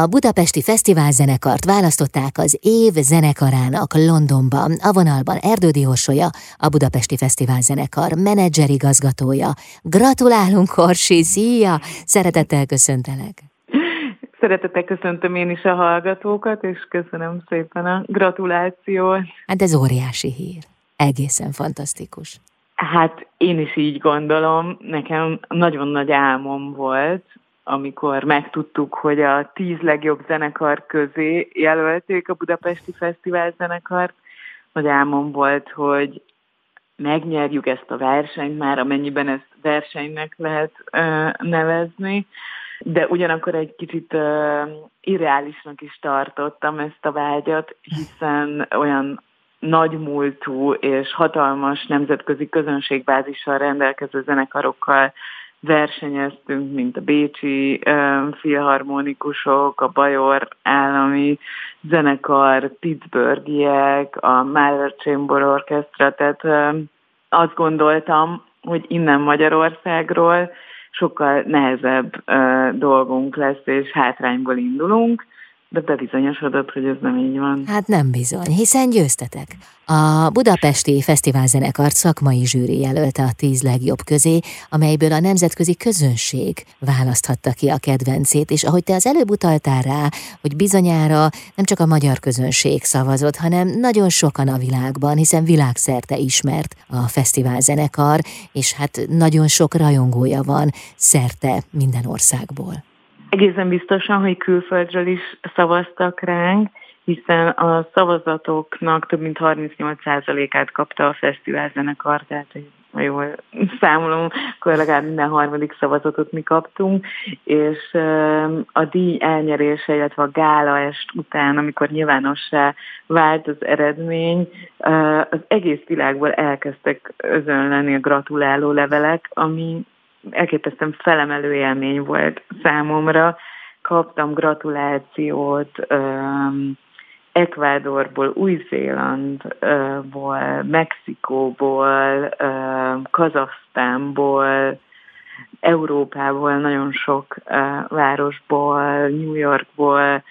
A Budapesti Fesztiválzenekart választották az év zenekarának Londonban. A vonalban Erdődi Orsolya, a Budapesti Fesztiválzenekar menedzserigazgatója. Gratulálunk, Orsi! Szia! Szeretettel köszöntelek! Szeretettel köszöntöm én is a hallgatókat, és köszönöm szépen a gratulációt. Hát ez óriási hír. Egészen fantasztikus. Hát én is így gondolom. Nekem nagyon nagy álmom volt, amikor megtudtuk, hogy a tíz legjobb zenekar közé jelölték a Budapesti Fesztivál zenekart. Nagy álmom volt, hogy megnyerjük ezt a versenyt már, amennyiben ezt versenynek lehet ö, nevezni, de ugyanakkor egy kicsit ö, irreálisnak is tartottam ezt a vágyat, hiszen olyan nagymúltú és hatalmas nemzetközi közönségbázissal rendelkező zenekarokkal versenyeztünk, mint a Bécsi filharmonikusok, a Bajor állami zenekar, Pittsburghiek, a Mahler Chamber Orchestra, tehát azt gondoltam, hogy innen Magyarországról sokkal nehezebb dolgunk lesz, és hátrányból indulunk, de bebizonyosodott, hogy ez nem így van. Hát nem bizony, hiszen győztetek. A Budapesti Fesztiválzenekart szakmai zsűri jelölte a tíz legjobb közé, amelyből a nemzetközi közönség választhatta ki a kedvencét, és ahogy te az előbb utaltál rá, hogy bizonyára nem csak a magyar közönség szavazott, hanem nagyon sokan a világban, hiszen világszerte ismert a fesztiválzenekar, és hát nagyon sok rajongója van szerte minden országból. Egészen biztosan, hogy külföldről is szavaztak ránk, hiszen a szavazatoknak több mint 38%-át kapta a fesztivál zenekar, tehát ha jól számolom, akkor legalább minden harmadik szavazatot mi kaptunk, és a díj elnyerése, illetve a gála est után, amikor nyilvánossá vált az eredmény, az egész világból elkezdtek özönleni a gratuláló levelek, ami elképesztően felemelő élmény volt számomra. Kaptam gratulációt um, Ekvádorból, Új-Zélandból, Mexikóból, um, Kazasztánból, Európából, nagyon sok uh, városból, New Yorkból,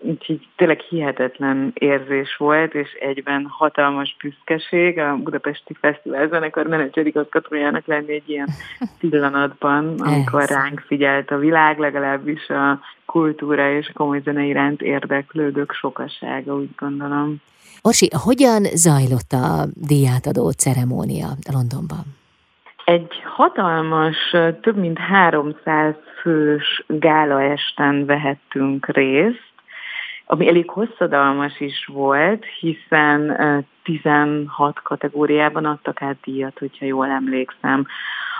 úgyhogy tényleg hihetetlen érzés volt, és egyben hatalmas büszkeség a Budapesti Fesztivál zenekar menedzserigazgatójának lenni egy ilyen pillanatban, amikor ránk figyelt a világ, legalábbis a kultúra és komoly zene iránt érdeklődők sokasága, úgy gondolom. Orsi, hogyan zajlott a díjátadó ceremónia Londonban? Egy hatalmas, több mint 300 fős gálaesten vehettünk részt, ami elég hosszadalmas is volt, hiszen 16 kategóriában adtak át díjat, hogyha jól emlékszem.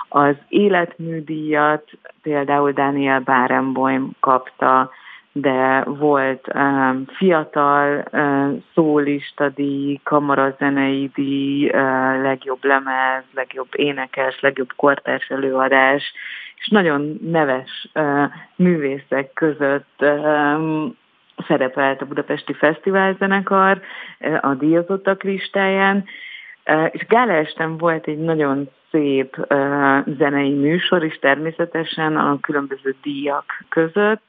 Az életműdíjat például Daniel Barenboim kapta, de volt um, fiatal uh, szólista díj, kamarazenei díj, uh, legjobb lemez, legjobb énekes, legjobb kortárs előadás, és nagyon neves uh, művészek között um, szerepelt a Budapesti Fesztiválzenekar a díjazottak listáján, és Gála estem volt egy nagyon szép zenei műsor, és természetesen a különböző díjak között.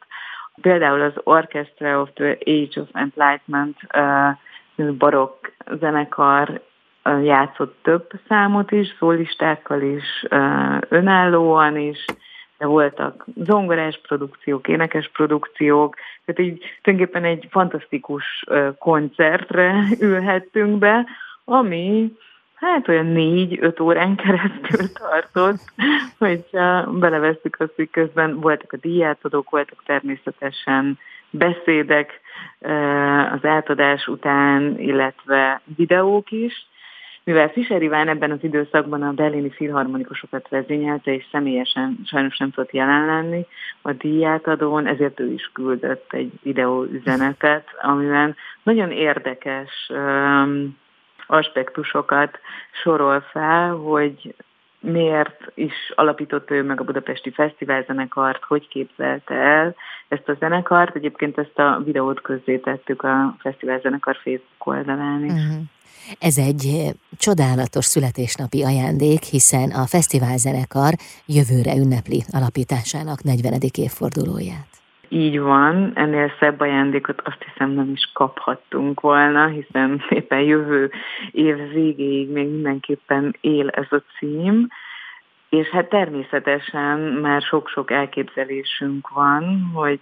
Például az Orchestra of the Age of Enlightenment barokk zenekar játszott több számot is, szólistákkal is, önállóan is, de voltak zongorás produkciók, énekes produkciók, tehát így tulajdonképpen egy fantasztikus koncertre ülhettünk be, ami hát olyan négy-öt órán keresztül tartott, hogyha belevesztük azt, hogy közben voltak a díjátadók, voltak természetesen beszédek az átadás után, illetve videók is, mivel Fischer Iván ebben az időszakban a berlini filharmonikusokat vezényelte, és személyesen sajnos nem tudott jelen lenni a díjátadón, ezért ő is küldött egy videóüzenetet, amiben nagyon érdekes um, aspektusokat sorol fel, hogy miért is alapította ő meg a Budapesti Fesztivál zenekart, hogy képzelte el ezt a zenekart. Egyébként ezt a videót közzétettük a Fesztivál zenekar Facebook oldalán is. Uh-huh. Ez egy csodálatos születésnapi ajándék, hiszen a fesztivál zenekar jövőre ünnepli alapításának 40. évfordulóját. Így van, ennél szebb ajándékot azt hiszem nem is kaphattunk volna, hiszen éppen jövő év végéig még mindenképpen él ez a cím, és hát természetesen már sok-sok elképzelésünk van, hogy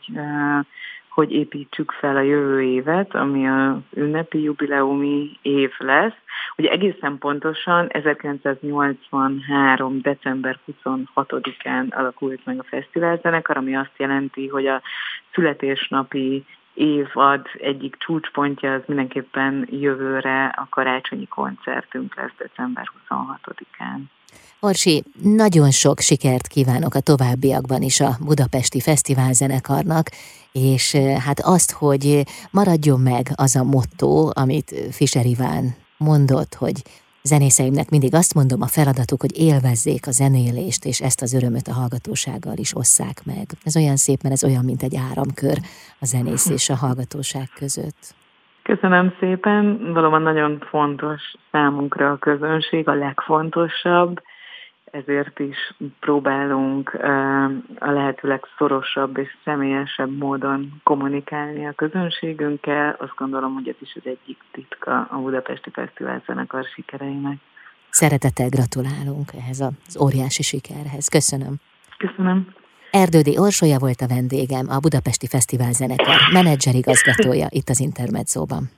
hogy építsük fel a jövő évet, ami a ünnepi jubileumi év lesz. Ugye egészen pontosan 1983. december 26-án alakult meg a fesztiválzenekar, ami azt jelenti, hogy a születésnapi évad egyik csúcspontja az mindenképpen jövőre a karácsonyi koncertünk lesz december 26-án. Orsi, nagyon sok sikert kívánok a továbbiakban is a Budapesti Fesztivál zenekarnak, és hát azt, hogy maradjon meg az a motto, amit Fischer Iván mondott, hogy zenészeimnek mindig azt mondom, a feladatuk, hogy élvezzék a zenélést, és ezt az örömöt a hallgatósággal is osszák meg. Ez olyan szép, mert ez olyan, mint egy áramkör a zenész és a hallgatóság között. Köszönöm szépen, valóban nagyon fontos számunkra a közönség, a legfontosabb, ezért is próbálunk a lehető legszorosabb és személyesebb módon kommunikálni a közönségünkkel. Azt gondolom, hogy ez is az egyik titka a Budapesti Fesztivál zenekar sikereinek. Szeretettel gratulálunk ehhez az óriási sikerhez. Köszönöm. Köszönöm. Erdődi Orsolya volt a vendégem, a Budapesti Fesztivál zenekar menedzser igazgatója itt az Intermedzóban.